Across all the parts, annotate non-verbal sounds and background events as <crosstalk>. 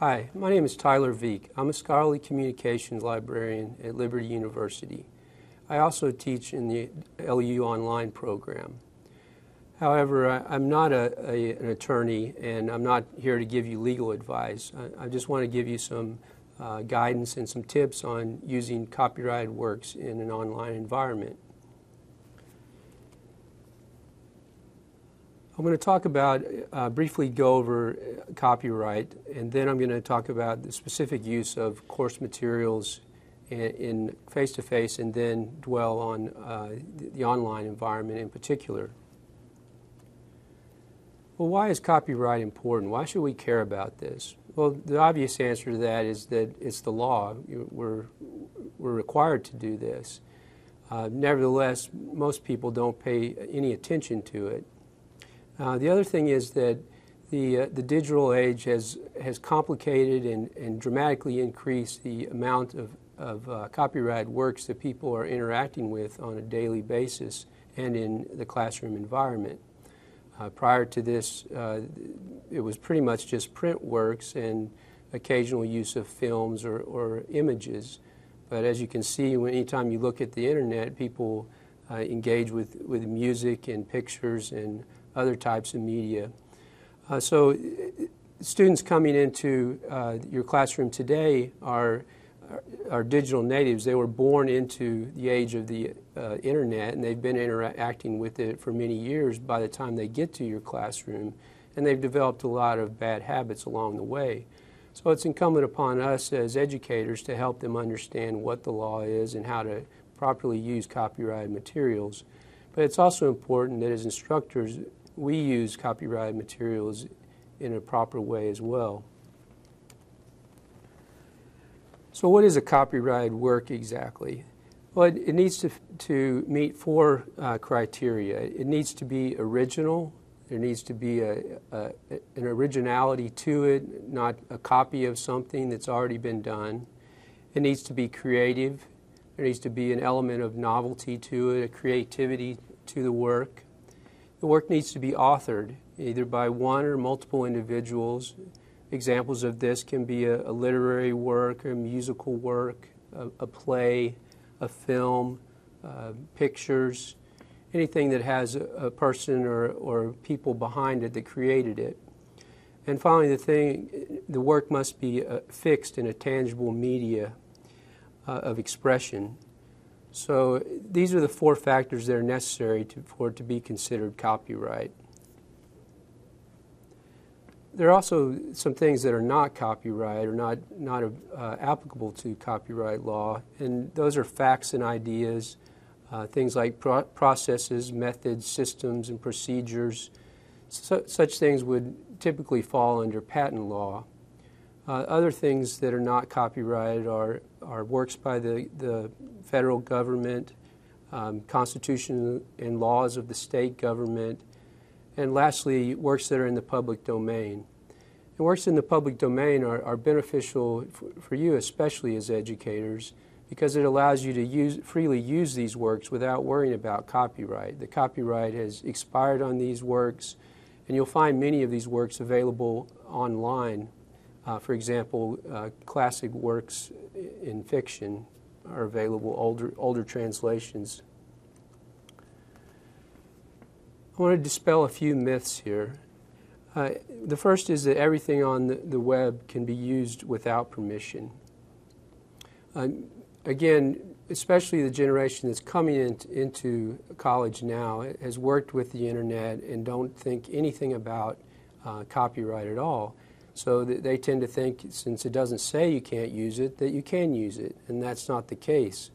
Hi, my name is Tyler Veak. I'm a scholarly communications librarian at Liberty University. I also teach in the LU Online program. However, I, am not a, a, an attorney and I'm not here to give you legal advice. I, I just want to give you some uh, guidance and some tips on using copyrighted works in an online environment. I'm going to talk about, uh, briefly go over uh, copyright, and then I'm going to talk about the specific use of course materials in face to face, and then dwell on uh, the online environment in particular. Well, why is copyright important? Why should we care about this? Well, the obvious answer to that is that it's the law. We're, we're required to do this. Uh, nevertheless, most people don't pay any attention to it. Uh, the other thing is that the, uh, the digital age has, has complicated and, and dramatically increased the amount of, of uh, works that people are interacting with on a daily basis and in the classroom environment. Uh, prior to this, uh, it was pretty much just print works and occasional use of films or, or images. But as you can see, anytime you look at the internet, people engage with, with music and pictures and other types of media. Uh, so, students coming into uh, your classroom today are, are digital natives. They were born into the age of the uh, internet and they've been interacting with it for many years by the time they get to your classroom. And they've developed a lot of bad habits along the way. So it's incumbent upon us as educators to help them understand what the law is and how to properly use copyrighted materials. But it's also important that as instructors, we use copyrighted materials in a proper way as well. So, what is a copyrighted work exactly? Well, it, needs to, to meet four uh, criteria. It needs to be original. There needs to be a, a, an originality to it, not a copy of something that's already been done. It needs to be creative. There needs to be an element of novelty to it, a creativity to the work. The work needs to be authored either by one or multiple individuals. Examples of this can be a, a literary work, a musical work, a, a play, a film, uh, pictures, anything that has a, a person or, or people behind it that created it. And finally, the thing, the work must be uh, fixed in a tangible media uh, of expression. So these are the four factors that are necessary to, for it to be considered copyright. There are also some things that are not copyright or not, not uh, applicable to copyright law, and those are facts and ideas, uh, things like pro- processes, methods, systems, and procedures. So, such things would typically fall under patent law. Uh, other things that are not copyrighted are, are works by the, the federal government, um, constitution and laws of the state government, and lastly, works that are in the public domain. And works in the public domain are, are beneficial for, for you, especially as educators, because it allows you to use, freely use these works without worrying about copyright. The copyright has expired on these works, and you'll find many of these works available online uh, for example, uh, classic works in fiction are available, older, older translations. I want to dispel a few myths here. Uh, the first is that everything on the, the, web can be used without permission. Uh, again, especially the generation that's coming in, into college now has worked with the internet and don't think anything about uh, copyright at all. So they tend to think, since it doesn't say you can't use it, that you can use it, and that's not the case.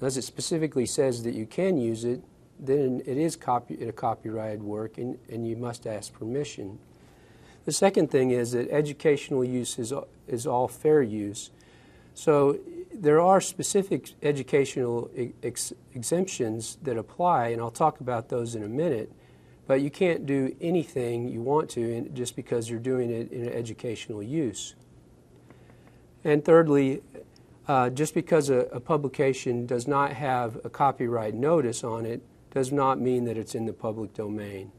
Unless it specifically says that you can use it, then it is copy, a copyrighted work, and, and you must ask permission. The second thing is that educational use is, is all fair use. So there are specific educational ex- exemptions that apply, and I'll talk about those in a minute. But you can't do anything you want to just because you're doing it in an educational use. And thirdly, uh, just because a, a, publication does not have a copyright notice on it does not mean that it's in the public domain.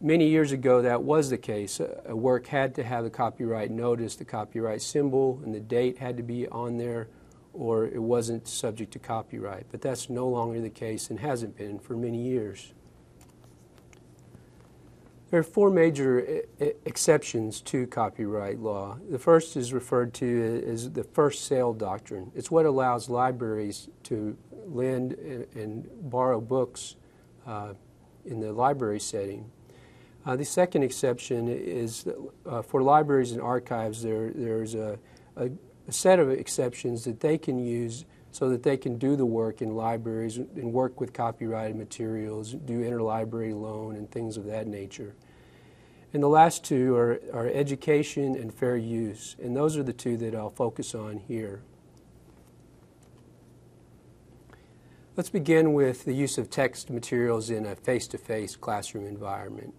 many years ago, that was the case. A work had to have a copyright notice, the copyright symbol, and the date had to be on there, or it wasn't subject to copyright. But that's no longer the case and hasn't been for many years. There are four major exceptions to copyright law. The first is referred to as the first sale doctrine. It's what allows libraries to lend and, borrow books uh, in the library setting. Uh, the second exception is uh, for libraries and archives, there, there's a, a, a set of exceptions that they can use so that they can do the work in libraries and work with copyrighted materials, do interlibrary loan and things of that nature. And the last two are, are education and fair use, and those are the two that I'll focus on here. Let's begin with the use of text materials in a face-to-face classroom environment.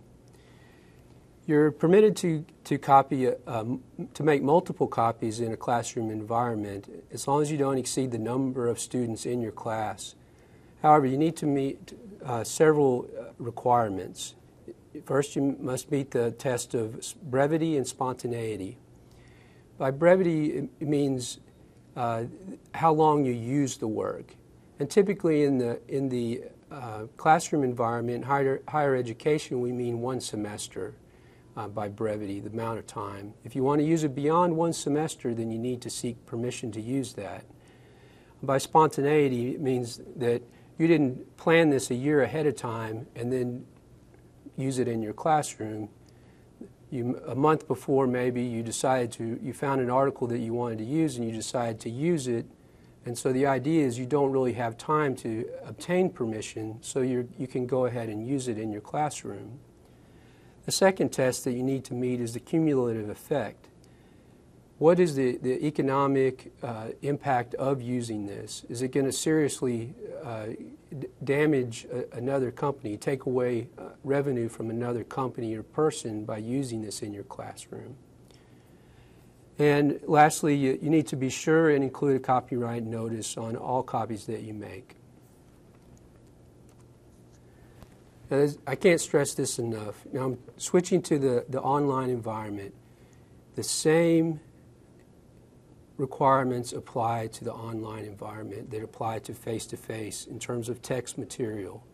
You're permitted to, to copy, um, to make multiple copies in a classroom environment as long as you don't exceed the number of students in your class. However, you need to meet uh, several uh, requirements. First, you must meet the test of brevity and spontaneity. By brevity, it means uh, how long you use the work. And typically in the, in the uh, classroom environment, higher, higher education, we mean one semester uh, by brevity, the amount of time. If you want to use it beyond one semester, then you need to seek permission to use that. By spontaneity, it means that you didn't plan this a year ahead of time and then use it in your classroom. You, a month before, maybe you decided to, you found an article that you wanted to use and you decided to use it. And so the idea is you don't really have time to obtain permission, so you you can go ahead and use it in your classroom. The second test that you need to meet is the cumulative effect. What is the, the economic uh, impact of using this? Is it going to seriously uh, damage a, another company, take away uh, revenue from another company or person by using this in your classroom? And lastly, you, you need to be sure and include a copyright notice on all copies that you make. I can't stress this enough. Now I'm switching to the, the online environment. The same requirements apply to the online environment that apply to face to face in terms of text material.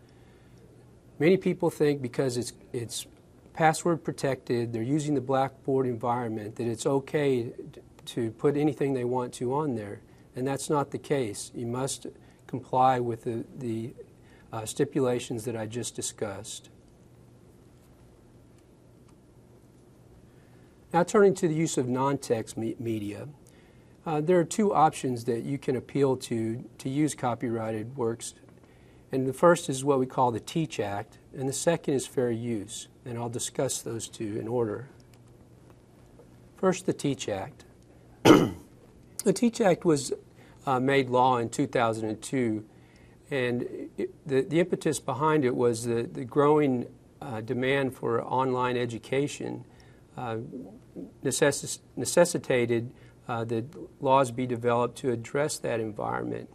Many people think because it's, it's password protected, they're using the Blackboard environment, that it's okay to put anything they want to on there. And that's not the case. You must comply with the, the uh, stipulations that I just discussed. Now, turning to the use of non text me- media, uh, there are two options that you can appeal to to use copyrighted works. And the first is what we call the Teach Act, and the second is fair use. And I'll discuss those two in order. First, the Teach Act. <clears throat> the Teach Act was uh, made law in 2002 and it, the, the impetus behind it was the, the growing uh, demand for online education uh, necess- necessitated uh, that laws be developed to address that environment.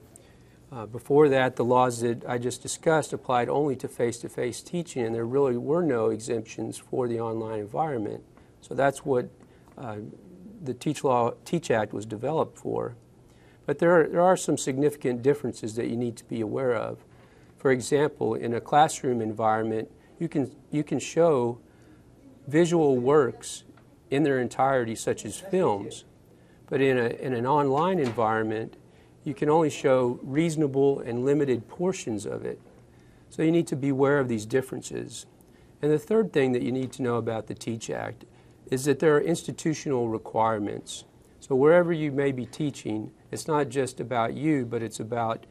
Uh, before that, the laws that I just discussed applied only to face to face teaching, and there really were no exemptions for the online environment. So that's what uh, the Teach, Law, Teach Act was developed for. But there are, there are some significant differences that you need to be aware of. For example, in a classroom environment, you can, you can show visual works in their entirety, such as films. But in, a, in an online environment, you can only show reasonable and limited portions of it. So you need to be aware of these differences. And the third thing that you need to know about the TEACH Act is that there are institutional requirements. So wherever you may be teaching, it's not just about you, but it's about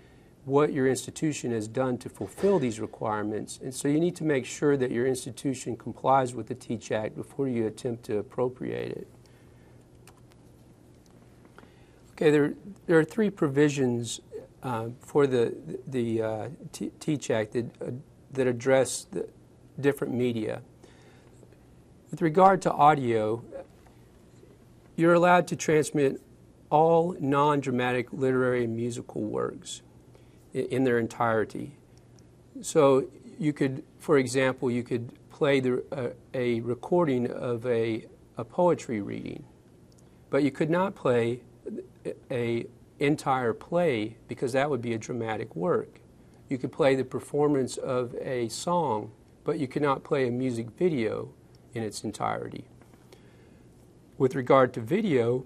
what your institution has done to fulfill these requirements. And so you need to make sure that your institution complies with the TEACH Act before you attempt to appropriate it. Okay, there, there are three provisions uh, for the, the uh, TEACH Act that, uh, that address the different media. With regard to audio, you're allowed to transmit all non dramatic literary and musical works in, their entirety. So you could, for example, you could play the, uh, a recording of a, a poetry reading, but you could not play a entire play because that would be a dramatic work. You could play the performance of a song, but you could not play a music video in its entirety. With regard to video,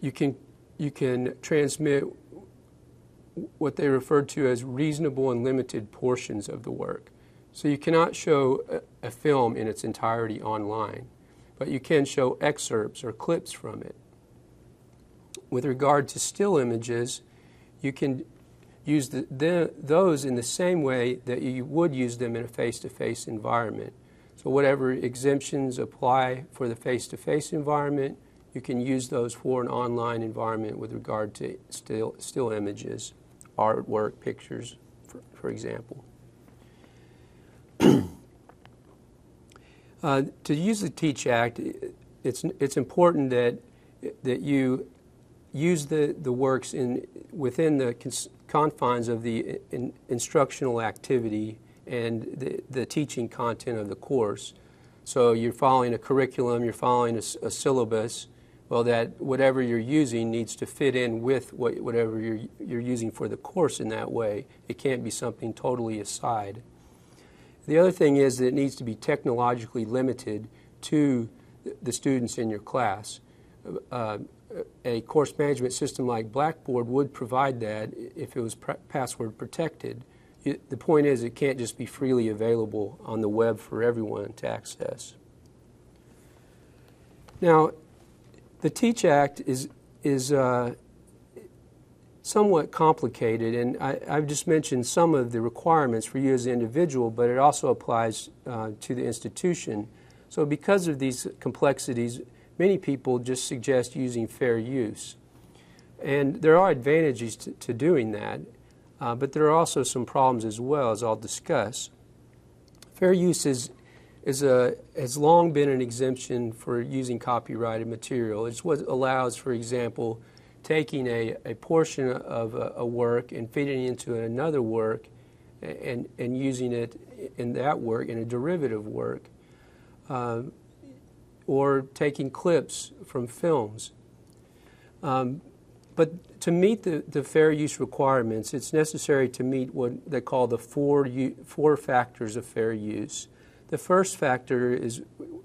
you can, you can transmit what they refer to as reasonable and limited portions of the work. So you cannot show a, a, film in its entirety online, but you can show excerpts or clips from it. With regard to still images, you can use the, the, those in the same way that you would use them in a face to face environment. So, whatever exemptions apply for the face to face environment, you can use those for an online environment with regard to still, still images, artwork, pictures, for, for example. uh, to use the Teach Act, it's, it's important that, that you use the, the works in, within the cons- confines of the in, instructional activity and the, the teaching content of the course. So you're following a curriculum, you're following a, a syllabus, well, that whatever you're using needs to fit in with what, whatever you're, you're using for the course in that way. It can't be something totally aside. The other thing is that it needs to be technologically limited to the students in your class. Uh, a course management system like Blackboard would provide that if it was password protected. It, the point is, it can't just be freely available on the web for everyone to access. Now, the Teach Act is, is uh, somewhat complicated, and I, have just mentioned some of the requirements for you as an individual, but it also applies uh, to the institution. So, because of these complexities, many people just suggest using fair use. And there are advantages to, to doing that, uh, but there are also some problems as well, as I'll discuss. Fair use is, is a, has long been an exemption for using copyrighted material. It's what allows, for example, taking a, a portion of a, a work and fitting it into another work and, and using it in that work in a derivative work. Um, or taking clips from films. Um, but to meet the, the fair use requirements, it's necessary to meet what they call the four, four factors of fair use. The first factor is,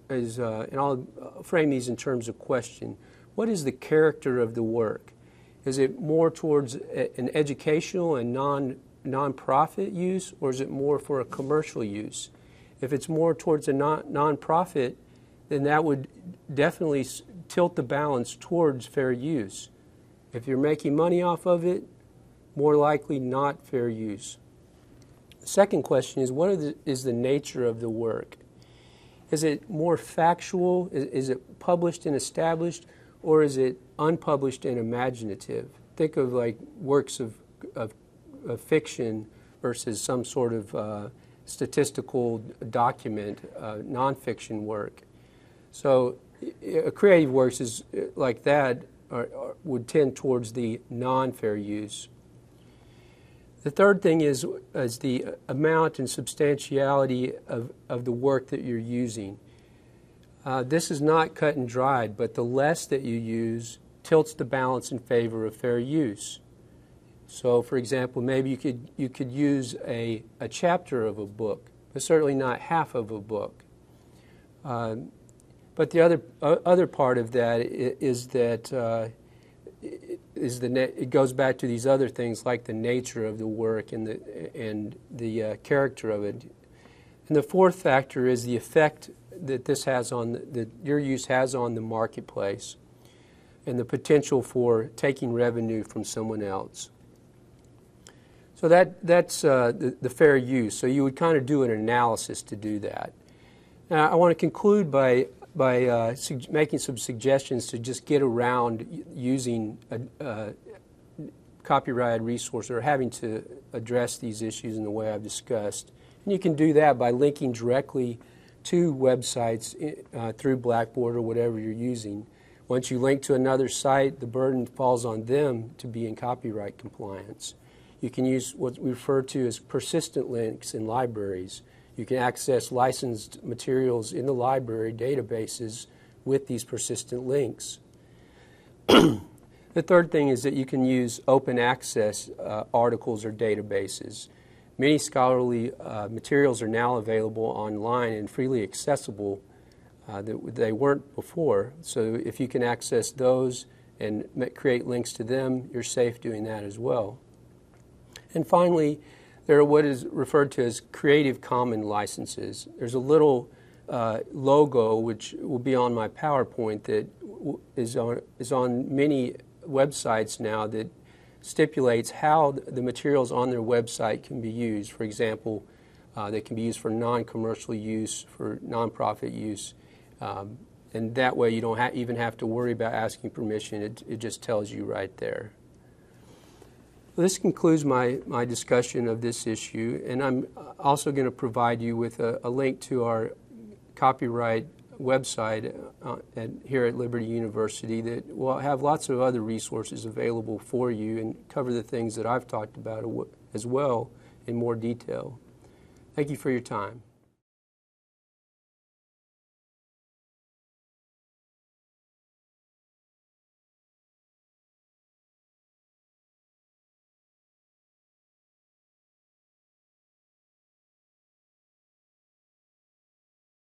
is uh, and I'll frame these in terms of question what is the character of the work? Is it more towards a, an educational and non nonprofit use, or is it more for a commercial use? If it's more towards a non nonprofit then that would definitely tilt the balance towards fair use. If you're making money off of it, more likely not fair use. The second question is what the, is the nature of the work? Is it more factual? Is, is it published and established? Or is it unpublished and imaginative? Think of like works of, of, of fiction versus some sort of uh, statistical document, uh, nonfiction work. So a creative works is uh, like that are, are, would tend towards the non-fair use. The third thing is, is the amount and substantiality of, of the work that you're using. Uh, this is not cut and dried, but the less that you use tilts the balance in favor of fair use. So, for example, maybe you could, you could use a, a chapter of a book, but certainly not half of a book. Uh, but the other uh, other part of that is that uh, is the it goes back to these other things like the nature of the work and the and the uh, character of it. And the fourth factor is the effect that this has on the, that your use has on the marketplace, and the potential for taking revenue from someone else. So that that's uh, the, the fair use. So you would kind of do an analysis to do that. Now I want to conclude by by uh, making some suggestions to just get around using a, copyrighted resource or having to address these issues in the way I've discussed. And you can do that by linking directly to websites uh, through Blackboard or whatever you're using. Once you link to another site, the burden falls on them to be in copyright compliance. You can use what we refer to as persistent links in libraries You can access licensed materials in the library databases with these persistent links. <clears throat> the third thing is that you can use open access uh, articles or databases. Many scholarly uh, materials are now available online and freely accessible uh, that they weren't before. So if you can access those and create links to them, you're safe doing that as well. And finally, there are what is referred to as Creative Commons licenses. There's a little uh, logo which will be on my PowerPoint that is on, is on many websites now that stipulates how the materials on their website can be used. For example, uh, they can be used for non commercial use, for nonprofit use. Um, and that way you don't ha- even have to worry about asking permission. It, it just tells you right there. This concludes my, my discussion of this issue, and I'm also going to provide you with a, a link to our copyright website uh, at, here at Liberty University that will have lots of other resources available for you and cover the things that I've talked about as well in more detail. Thank you for your time.